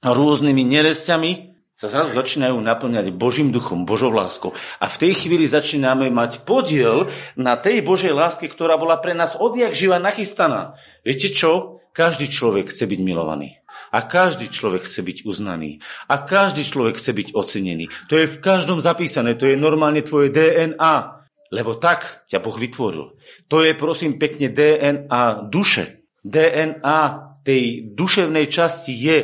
rôznymi neresťami, sa zrazu začínajú naplňať Božím duchom, Božou láskou. A v tej chvíli začíname mať podiel na tej Božej láske, ktorá bola pre nás odjak živa nachystaná. Viete čo? Každý človek chce byť milovaný. A každý človek chce byť uznaný. A každý človek chce byť ocenený. To je v každom zapísané. To je normálne tvoje DNA. Lebo tak ťa Boh vytvoril. To je prosím pekne DNA duše. DNA tej duševnej časti je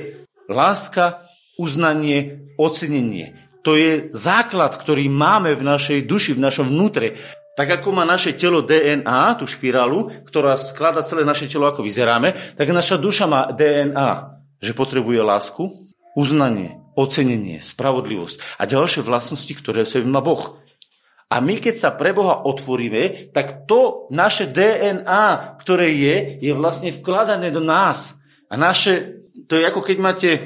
láska, uznanie, ocenenie. To je základ, ktorý máme v našej duši, v našom vnútre. Tak ako má naše telo DNA, tú špirálu, ktorá sklada celé naše telo, ako vyzeráme, tak naša duša má DNA, že potrebuje lásku, uznanie, ocenenie, spravodlivosť a ďalšie vlastnosti, ktoré v sebe má Boh. A my, keď sa pre Boha otvoríme, tak to naše DNA, ktoré je, je vlastne vkladané do nás. A naše, to je ako keď máte e,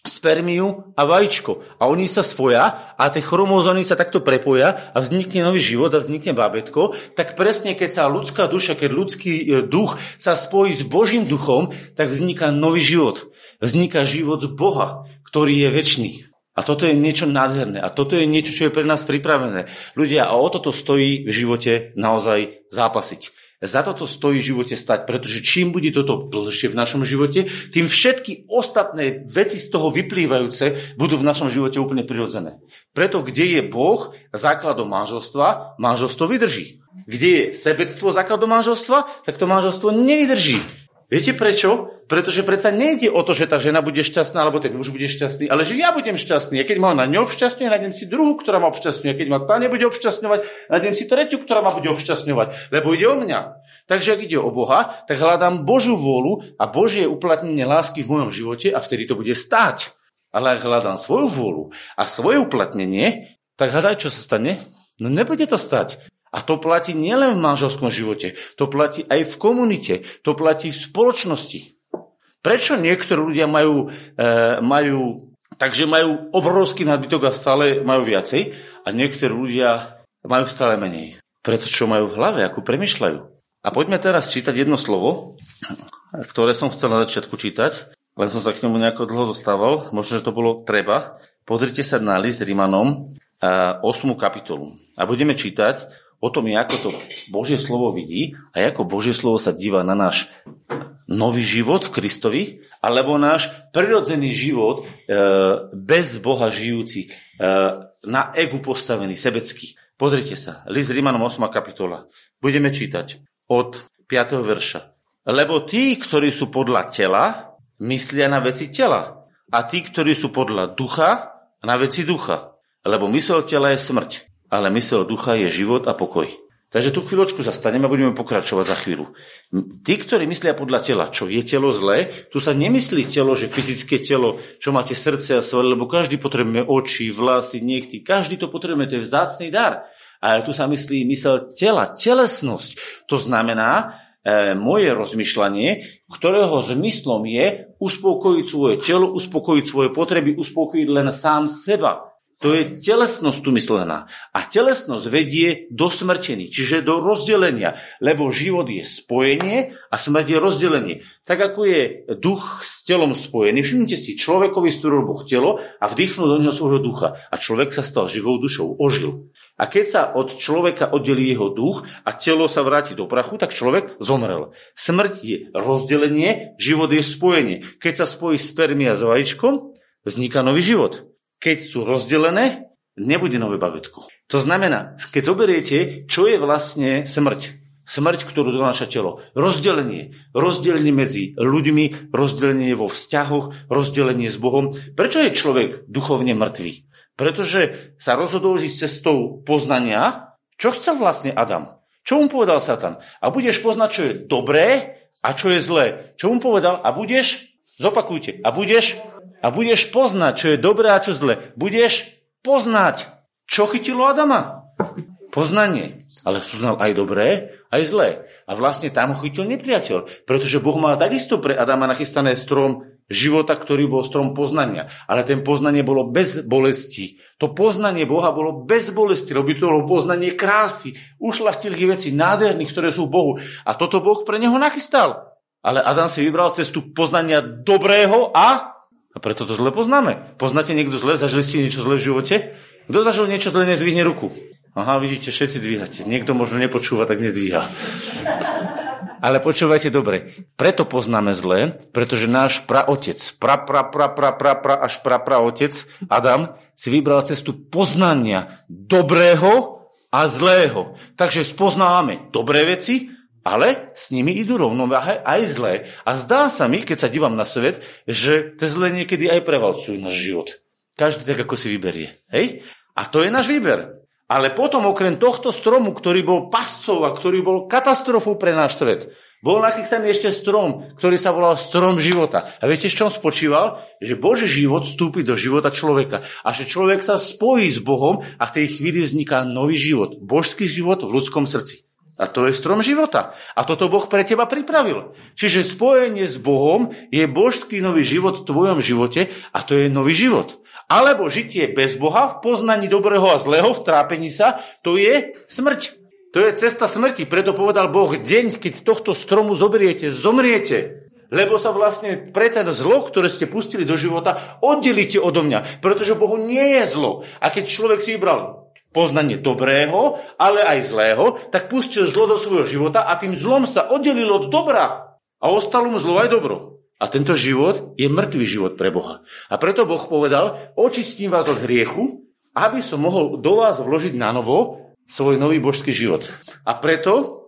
spermiu a vajíčko. A oni sa spoja a tie chromozóny sa takto prepoja a vznikne nový život a vznikne bábetko, tak presne keď sa ľudská duša, keď ľudský e, duch sa spojí s Božím duchom, tak vzniká nový život. Vzniká život Boha, ktorý je väčší. A toto je niečo nádherné. A toto je niečo, čo je pre nás pripravené. Ľudia, a o toto stojí v živote naozaj zápasiť. Za toto stojí v živote stať, pretože čím bude toto dlhšie v našom živote, tým všetky ostatné veci z toho vyplývajúce budú v našom živote úplne prirodzené. Preto, kde je Boh základom manželstva, manželstvo vydrží. Kde je sebectvo základom manželstva, tak to manželstvo nevydrží. Viete prečo? Pretože predsa nejde o to, že tá žena bude šťastná, alebo ten muž bude šťastný, ale že ja budem šťastný. A keď ma ona neobšťastňuje, nájdem si druhú, ktorá ma obšťastňuje. A keď ma tá nebude obšťastňovať, nájdem si tretiu, ktorá ma bude obšťastňovať. Lebo ide o mňa. Takže ak ide o Boha, tak hľadám Božiu vôľu a Božie uplatnenie lásky v mojom živote a vtedy to bude stáť. Ale ak hľadám svoju vôľu a svoje uplatnenie, tak hľadaj, čo sa stane. No nebude to stať. A to platí nielen v manželskom živote, to platí aj v komunite, to platí v spoločnosti. Prečo niektorí ľudia majú, e, majú takže majú obrovský nadbytok a stále majú viacej a niektorí ľudia majú stále menej? Preto čo majú v hlave, ako premyšľajú. A poďme teraz čítať jedno slovo, ktoré som chcel na začiatku čítať, len som sa k nemu nejako dlho dostával, možno, že to bolo treba. Pozrite sa na list Rimanom, 8. kapitolu. A budeme čítať o tom, ako to Božie slovo vidí a ako Božie slovo sa díva na náš nový život v Kristovi, alebo náš prirodzený život e, bez Boha žijúci, e, na egu postavený, sebecký. Pozrite sa, list Rímanom 8. kapitola. Budeme čítať od 5. verša. Lebo tí, ktorí sú podľa tela, myslia na veci tela. A tí, ktorí sú podľa ducha, na veci ducha. Lebo mysel tela je smrť ale mysel ducha je život a pokoj. Takže tu chvíľočku zastaneme a budeme pokračovať za chvíľu. Tí, ktorí myslia podľa tela, čo je telo zlé, tu sa nemyslí telo, že fyzické telo, čo máte srdce a svaly, lebo každý potrebuje oči, vlasy, nechty, každý to potrebuje, to je vzácný dar. Ale tu sa myslí mysel tela, telesnosť. To znamená, e, moje rozmýšľanie, ktorého zmyslom je uspokojiť svoje telo, uspokojiť svoje potreby, uspokojiť len sám seba. To je telesnosť tu myslená. A telesnosť vedie do smrtení, čiže do rozdelenia, lebo život je spojenie a smrť je rozdelenie. Tak ako je duch s telom spojený, všimnite si, človekovi stvoril Boh telo a vdýchnul do neho svojho ducha. A človek sa stal živou dušou, ožil. A keď sa od človeka oddelí jeho duch a telo sa vráti do prachu, tak človek zomrel. Smrť je rozdelenie, život je spojenie. Keď sa spojí spermia s vajíčkom, vzniká nový život keď sú rozdelené, nebude nové babetko. To znamená, keď zoberiete, čo je vlastne smrť. Smrť, ktorú donáša telo. Rozdelenie. Rozdelenie medzi ľuďmi, rozdelenie vo vzťahoch, rozdelenie s Bohom. Prečo je človek duchovne mŕtvý? Pretože sa rozhodol žiť cestou poznania, čo chcel vlastne Adam. Čo mu povedal Satan? A budeš poznať, čo je dobré a čo je zlé. Čo mu povedal? A budeš, zopakujte, a budeš a budeš poznať, čo je dobré a čo zle. Budeš poznať, Čo chytilo Adama? Poznanie. Ale poznal aj dobré, aj zlé. A vlastne tam ho chytil nepriateľ, pretože Boh mal takisto pre Adama nachystané strom života, ktorý bol strom poznania. Ale ten poznanie bolo bez bolesti. To poznanie Boha bolo bez bolesti, lebo to bolo poznanie krásy, ušlachtilých vecí, nádherných, ktoré sú v Bohu. A toto Boh pre neho nachystal. Ale Adam si vybral cestu poznania dobrého a... A preto to zle poznáme. Poznáte niekto zle? Zažili ste niečo zle v živote? Kto zažil niečo zle, nezvihne ruku. Aha, vidíte, všetci dvíhate. Niekto možno nepočúva, tak nezdvíha. [laughs] Ale počúvajte dobre. Preto poznáme zle, pretože náš praotec, pra, pra, pra, pra, pra, pra, až pra, pra otec, Adam, si vybral cestu poznania dobrého a zlého. Takže spoznávame dobré veci, ale s nimi idú rovnováhe aj zlé. A zdá sa mi, keď sa dívam na svet, že tie zlé niekedy aj prevalcujú náš život. Každý tak, ako si vyberie. Hej? A to je náš výber. Ale potom okrem tohto stromu, ktorý bol pascov a ktorý bol katastrofou pre náš svet, bol nachystaný ešte strom, ktorý sa volal strom života. A viete, v čom spočíval? Že Boží život vstúpi do života človeka. A že človek sa spojí s Bohom a v tej chvíli vzniká nový život. Božský život v ľudskom srdci. A to je strom života. A toto Boh pre teba pripravil. Čiže spojenie s Bohom je božský nový život v tvojom živote a to je nový život. Alebo žitie bez Boha v poznaní dobrého a zlého, v trápení sa, to je smrť. To je cesta smrti. Preto povedal Boh, deň, keď tohto stromu zoberiete, zomriete. Lebo sa vlastne pre ten zlo, ktoré ste pustili do života, oddelíte odo mňa. Pretože Bohu nie je zlo. A keď človek si vybral poznanie dobrého, ale aj zlého, tak pustil zlo do svojho života a tým zlom sa oddelil od dobra. A ostalo mu zlo aj dobro. A tento život je mŕtvý život pre Boha. A preto Boh povedal, očistím vás od hriechu, aby som mohol do vás vložiť na novo svoj nový božský život. A preto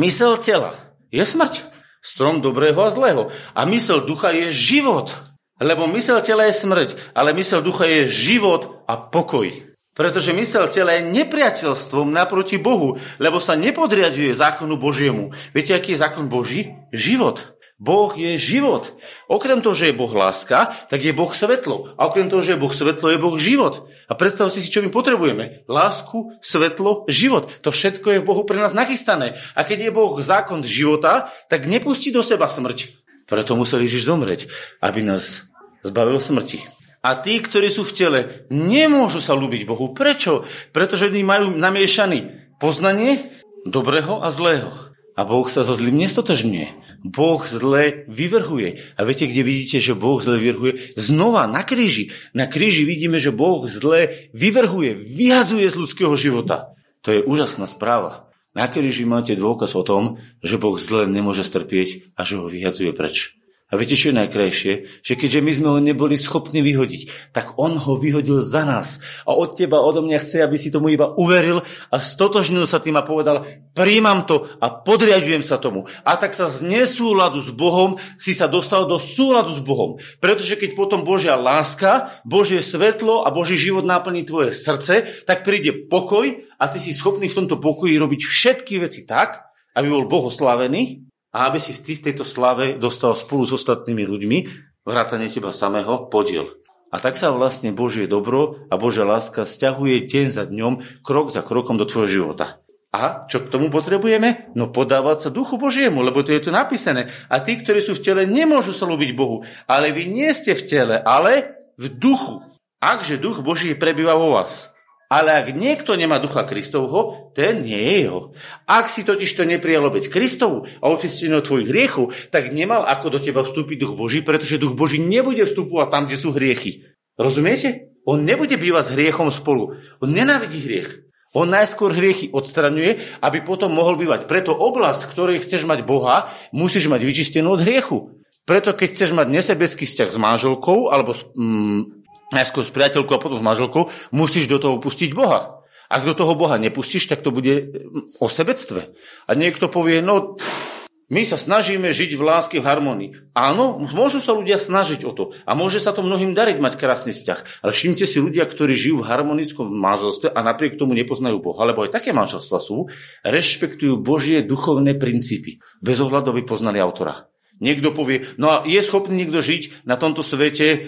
mysel tela je smrť. Strom dobrého a zlého. A mysel ducha je život. Lebo mysel tela je smrť, ale mysel ducha je život a pokoj. Pretože mysel tela je nepriateľstvom naproti Bohu, lebo sa nepodriaduje zákonu Božiemu. Viete, aký je zákon Boží? Život. Boh je život. Okrem toho, že je Boh láska, tak je Boh svetlo. A okrem toho, že je Boh svetlo, je Boh život. A predstavte si, čo my potrebujeme. Lásku, svetlo, život. To všetko je v Bohu pre nás nachystané. A keď je Boh zákon života, tak nepustí do seba smrť. Preto musel Ježiš zomrieť, aby nás zbavil smrti. A tí, ktorí sú v tele, nemôžu sa ľúbiť Bohu. Prečo? Pretože oni majú namiešaný poznanie dobrého a zlého. A Boh sa so zlým nestotožňuje. Boh zle vyvrhuje. A viete, kde vidíte, že Boh zle vyvrhuje? Znova na kríži. Na kríži vidíme, že Boh zle vyvrhuje, vyhadzuje z ľudského života. To je úžasná správa. Na kríži máte dôkaz o tom, že Boh zle nemôže strpieť a že ho vyhadzuje preč. A viete, čo je najkrajšie? Že keďže my sme ho neboli schopní vyhodiť, tak on ho vyhodil za nás. A od teba, odo mňa chce, aby si tomu iba uveril a stotožnil sa tým a povedal, príjmam to a podriadujem sa tomu. A tak sa z nesúladu s Bohom si sa dostal do súladu s Bohom. Pretože keď potom Božia láska, Božie svetlo a Boží život náplní tvoje srdce, tak príde pokoj a ty si schopný v tomto pokoji robiť všetky veci tak, aby bol Boh oslavený a aby si v tejto slave dostal spolu s ostatnými ľuďmi, vrátane teba samého, podiel. A tak sa vlastne Božie dobro a Božia láska stiahuje deň za dňom, krok za krokom do tvojho života. A čo k tomu potrebujeme? No podávať sa duchu Božiemu, lebo to je tu napísané. A tí, ktorí sú v tele, nemôžu sa ľúbiť Bohu. Ale vy nie ste v tele, ale v duchu. Akže duch Boží prebýva vo vás. Ale ak niekto nemá ducha Kristovho, ten nie je jeho. Ak si totiž to neprijal obeď Kristovu a očistenie od tvojich hriechov, tak nemal ako do teba vstúpiť duch Boží, pretože duch Boží nebude vstupovať tam, kde sú hriechy. Rozumiete? On nebude bývať s hriechom spolu. On nenávidí hriech. On najskôr hriechy odstraňuje, aby potom mohol bývať. Preto oblasť, v ktorej chceš mať Boha, musíš mať vyčistenú od hriechu. Preto keď chceš mať nesebecký vzťah s manželkou alebo s, mm, najskôr s priateľkou a potom s manželkou, musíš do toho pustiť Boha. Ak do toho Boha nepustíš, tak to bude mm, o sebectve. A niekto povie, no my sa snažíme žiť v láske, v harmonii. Áno, môžu sa ľudia snažiť o to. A môže sa to mnohým dariť mať krásny vzťah. Ale všimte si ľudia, ktorí žijú v harmonickom manželstve a napriek tomu nepoznajú Boha, lebo aj také manželstva sú, rešpektujú Božie duchovné princípy. Bez ohľadu by poznali autora. Niekto povie, no a je schopný niekto žiť na tomto svete e,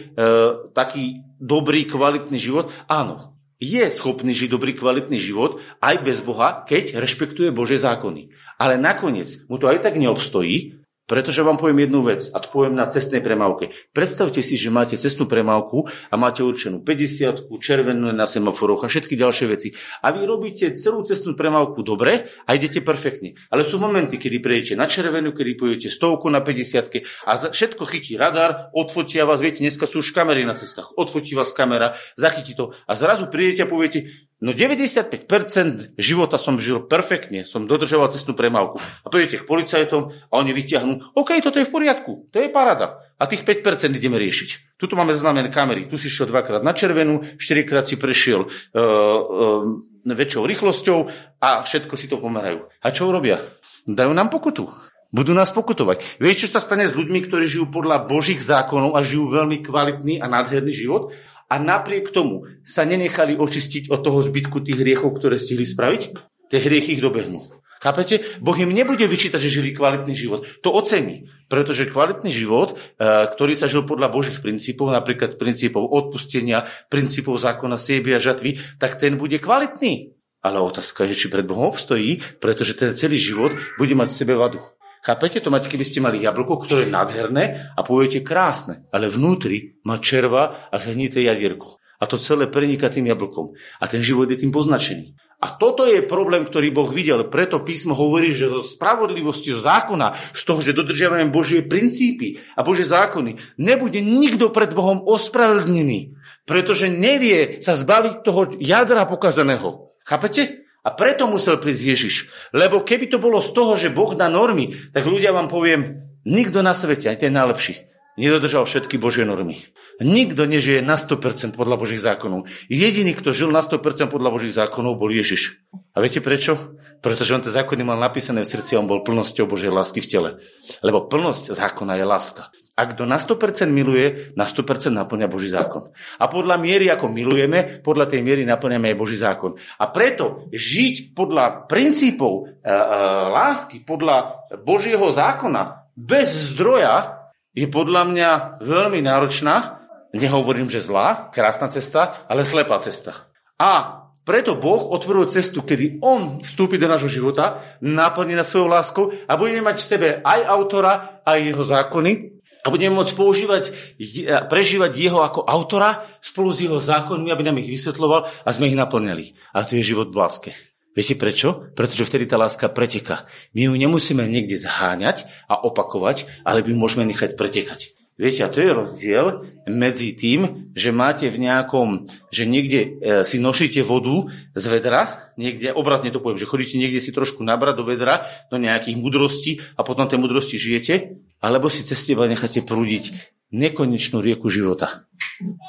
taký dobrý, kvalitný život? Áno. je schopný žiť dobrý, kvalitný život aj bez Boha, keď rešpektuje Bože zákony. Ale nakoniec mu to aj tak neobstojí, pretože vám poviem jednu vec a to poviem na cestnej premávke. Predstavte si, že máte cestnú premávku a máte určenú 50 červenú na semaforoch a všetky ďalšie veci. A vy robíte celú cestnú premávku dobre a idete perfektne. Ale sú momenty, kedy prejdete na červenú, kedy pôjdete stovku na 50 a všetko chytí radar, odfotia vás, viete, dneska sú už kamery na cestách, odfotí vás kamera, zachytí to a zrazu prídete a poviete, No 95% života som žil perfektne, som dodržoval cestnú premávku. A prídete k policajtom a oni vyťahnú, OK, toto je v poriadku, to je parada. A tých 5% ideme riešiť. Tuto máme znamené kamery, tu si šiel dvakrát na červenú, štyrikrát si prešiel uh, uh, väčšou rýchlosťou a všetko si to pomerajú. A čo urobia? Dajú nám pokutu. Budú nás pokutovať. Viete, čo sa stane s ľuďmi, ktorí žijú podľa Božích zákonov a žijú veľmi kvalitný a nádherný život? A napriek tomu sa nenechali očistiť od toho zbytku tých hriechov, ktoré stihli spraviť, tie hriechy ich dobehnú. Chápete? Boh im nebude vyčítať, že žili kvalitný život. To ocení. Pretože kvalitný život, eh, ktorý sa žil podľa Božích princípov, napríklad princípov odpustenia, princípov zákona sieby a žatvy, tak ten bude kvalitný. Ale otázka je, či pred Bohom obstojí, pretože ten celý život bude mať v sebe vadu. Chápete? To máte, keby ste mali jablko, ktoré je nádherné a poviete krásne, ale vnútri má červa a zhnité jadierko. A to celé preniká tým jablkom. A ten život je tým poznačený. A toto je problém, ktorý Boh videl. Preto písmo hovorí, že zo spravodlivosti zo zákona, z toho, že dodržiavame Božie princípy a Božie zákony, nebude nikto pred Bohom ospravedlnený, pretože nevie sa zbaviť toho jadra pokazaného. Chápete? A preto musel prísť Ježiš. Lebo keby to bolo z toho, že Boh dá normy, tak ľudia vám poviem, nikto na svete, aj ten najlepší, nedodržal všetky Božie normy. Nikto nežije na 100% podľa Božích zákonov. Jediný, kto žil na 100% podľa Božích zákonov, bol Ježiš. A viete prečo? Pretože on tie zákony mal napísané v srdci a on bol plnosťou Božej lásky v tele. Lebo plnosť zákona je láska. A kto na 100% miluje, na 100% naplňa Boží zákon. A podľa miery, ako milujeme, podľa tej miery naplňame aj Boží zákon. A preto žiť podľa princípov e, e, lásky, podľa Božieho zákona, bez zdroja, je podľa mňa veľmi náročná, nehovorím, že zlá, krásna cesta, ale slepá cesta. A preto Boh otvoril cestu, kedy On vstúpi do nášho života, naplní na svojou láskou a budeme mať v sebe aj autora, aj jeho zákony, a budeme môcť používať, prežívať jeho ako autora spolu s jeho zákonmi, aby nám ich vysvetloval a sme ich naplňali. A to je život v láske. Viete prečo? Pretože vtedy tá láska preteká. My ju nemusíme niekde zháňať a opakovať, ale my môžeme nechať pretekať. Viete, a to je rozdiel medzi tým, že máte v nejakom, že niekde e, si nošíte vodu z vedra, niekde, obrazne to poviem, že chodíte niekde si trošku nabrať do vedra, do nejakých mudrostí a potom tie mudrosti žijete, alebo si cez teba necháte prúdiť nekonečnú rieku života.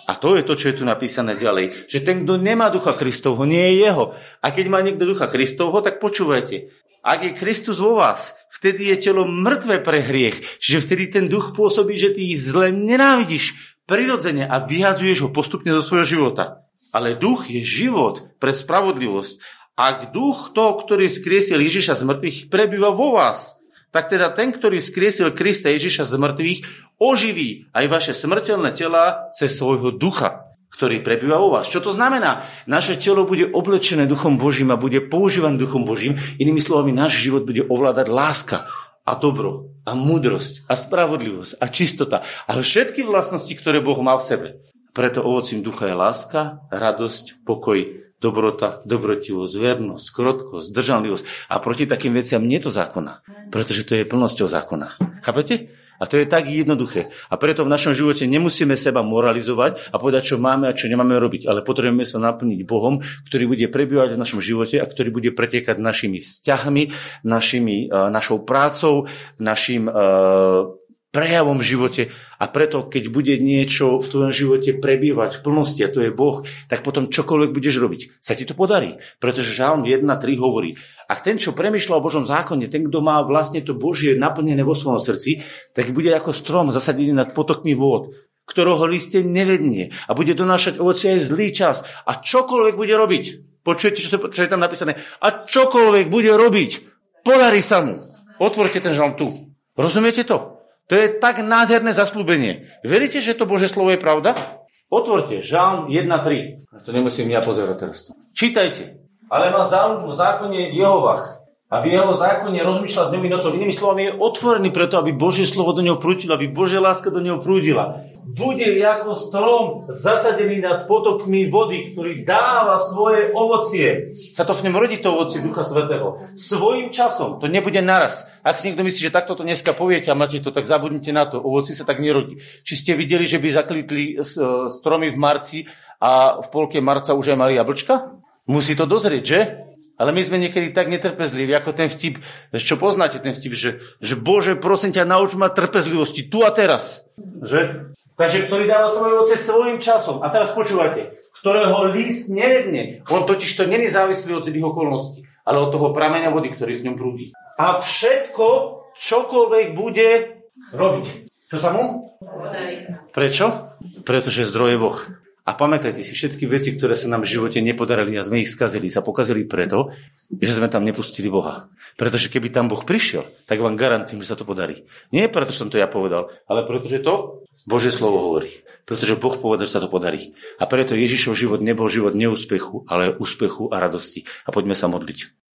A to je to, čo je tu napísané ďalej. Že ten, kto nemá ducha Kristovho, nie je jeho. A keď má niekto ducha Kristovho, tak počúvajte. Ak je Kristus vo vás, vtedy je telo mŕtve pre hriech. Čiže vtedy ten duch pôsobí, že ty zle nenávidíš prirodzene a vyhadzuješ ho postupne zo svojho života. Ale duch je život pre spravodlivosť. Ak duch toho, ktorý skriesil Ježiša z mŕtvych, prebýva vo vás, tak teda ten, ktorý skriesil Krista Ježiša z mŕtvych, oživí aj vaše smrteľné tela cez svojho ducha ktorý prebýva u vás. Čo to znamená? Naše telo bude oblečené Duchom Božím a bude používané Duchom Božím. Inými slovami, náš život bude ovládať láska a dobro a múdrosť a spravodlivosť a čistota a všetky vlastnosti, ktoré Boh má v sebe. Preto ovocím ducha je láska, radosť, pokoj, dobrota, dobrotivosť, vernosť, krotkosť, zdržanlivosť. A proti takým veciam nie je to zákona, pretože to je plnosťou zákona. Chápete? A to je tak jednoduché. A preto v našom živote nemusíme seba moralizovať a povedať, čo máme a čo nemáme robiť, ale potrebujeme sa naplniť Bohom, ktorý bude prebývať v našom živote a ktorý bude pretekať našimi vzťahmi, našimi, uh, našou prácou, našim uh, prejavom v živote a preto, keď bude niečo v tvojom živote prebývať v plnosti a to je Boh, tak potom čokoľvek budeš robiť, sa ti to podarí. Pretože Žalm 1.3 hovorí, a ten, čo premyšľa o Božom zákone, ten, kto má vlastne to Božie naplnené vo svojom srdci, tak bude ako strom zasadený nad potokmi vôd, ktorého liste nevednie a bude donášať ovoci aj zlý čas. A čokoľvek bude robiť, počujete, čo, čo je tam napísané, a čokoľvek bude robiť, podarí sa mu. Otvorte ten žalm tu. Rozumiete to? To je tak nádherné zaslúbenie. Veríte, že to Bože slovo je pravda? Otvorte, Žalm 1.3. To nemusím ja pozerať teraz. Čítajte. Ale má záľubu v zákone Jehovach. A v jeho zákone rozmýšľa dňom i nocou. Inými slovami je otvorený preto, aby Božie slovo do neho prúdilo, aby Božia láska do neho prúdila. Bude ako strom zasadený nad potokmi vody, ktorý dáva svoje ovocie. Sa to v ňom rodí to ovocie Ducha Svetého. Svojím časom. To nebude naraz. Ak si niekto myslí, že takto to dneska poviete a máte to, tak zabudnite na to. Ovoci sa tak nerodí. Či ste videli, že by zaklitli e, stromy v marci a v polke marca už aj mali jablčka? Musí to dozrieť, že? Ale my sme niekedy tak netrpezliví, ako ten vtip, čo poznáte ten vtip, že, že Bože, prosím ťa, nauč ma trpezlivosti tu a teraz. Že? Takže ktorý dáva svoje ovoce svojim časom. A teraz počúvajte, ktorého líst neredne. On totiž to není závislý od tých okolností, ale od toho prameňa vody, ktorý s ňom prúdi. A všetko, čokoľvek bude robiť. Čo sa mu? Prečo? Pretože zdroj je Boh. A pamätajte si, všetky veci, ktoré sa nám v živote nepodarili a sme ich skazili, sa pokazili preto, že sme tam nepustili Boha. Pretože keby tam Boh prišiel, tak vám garantujem, že sa to podarí. Nie preto, že som to ja povedal, ale pretože to Božie slovo hovorí. Pretože Boh povedal, že sa to podarí. A preto Ježišov život nebol život neúspechu, ale úspechu a radosti. A poďme sa modliť.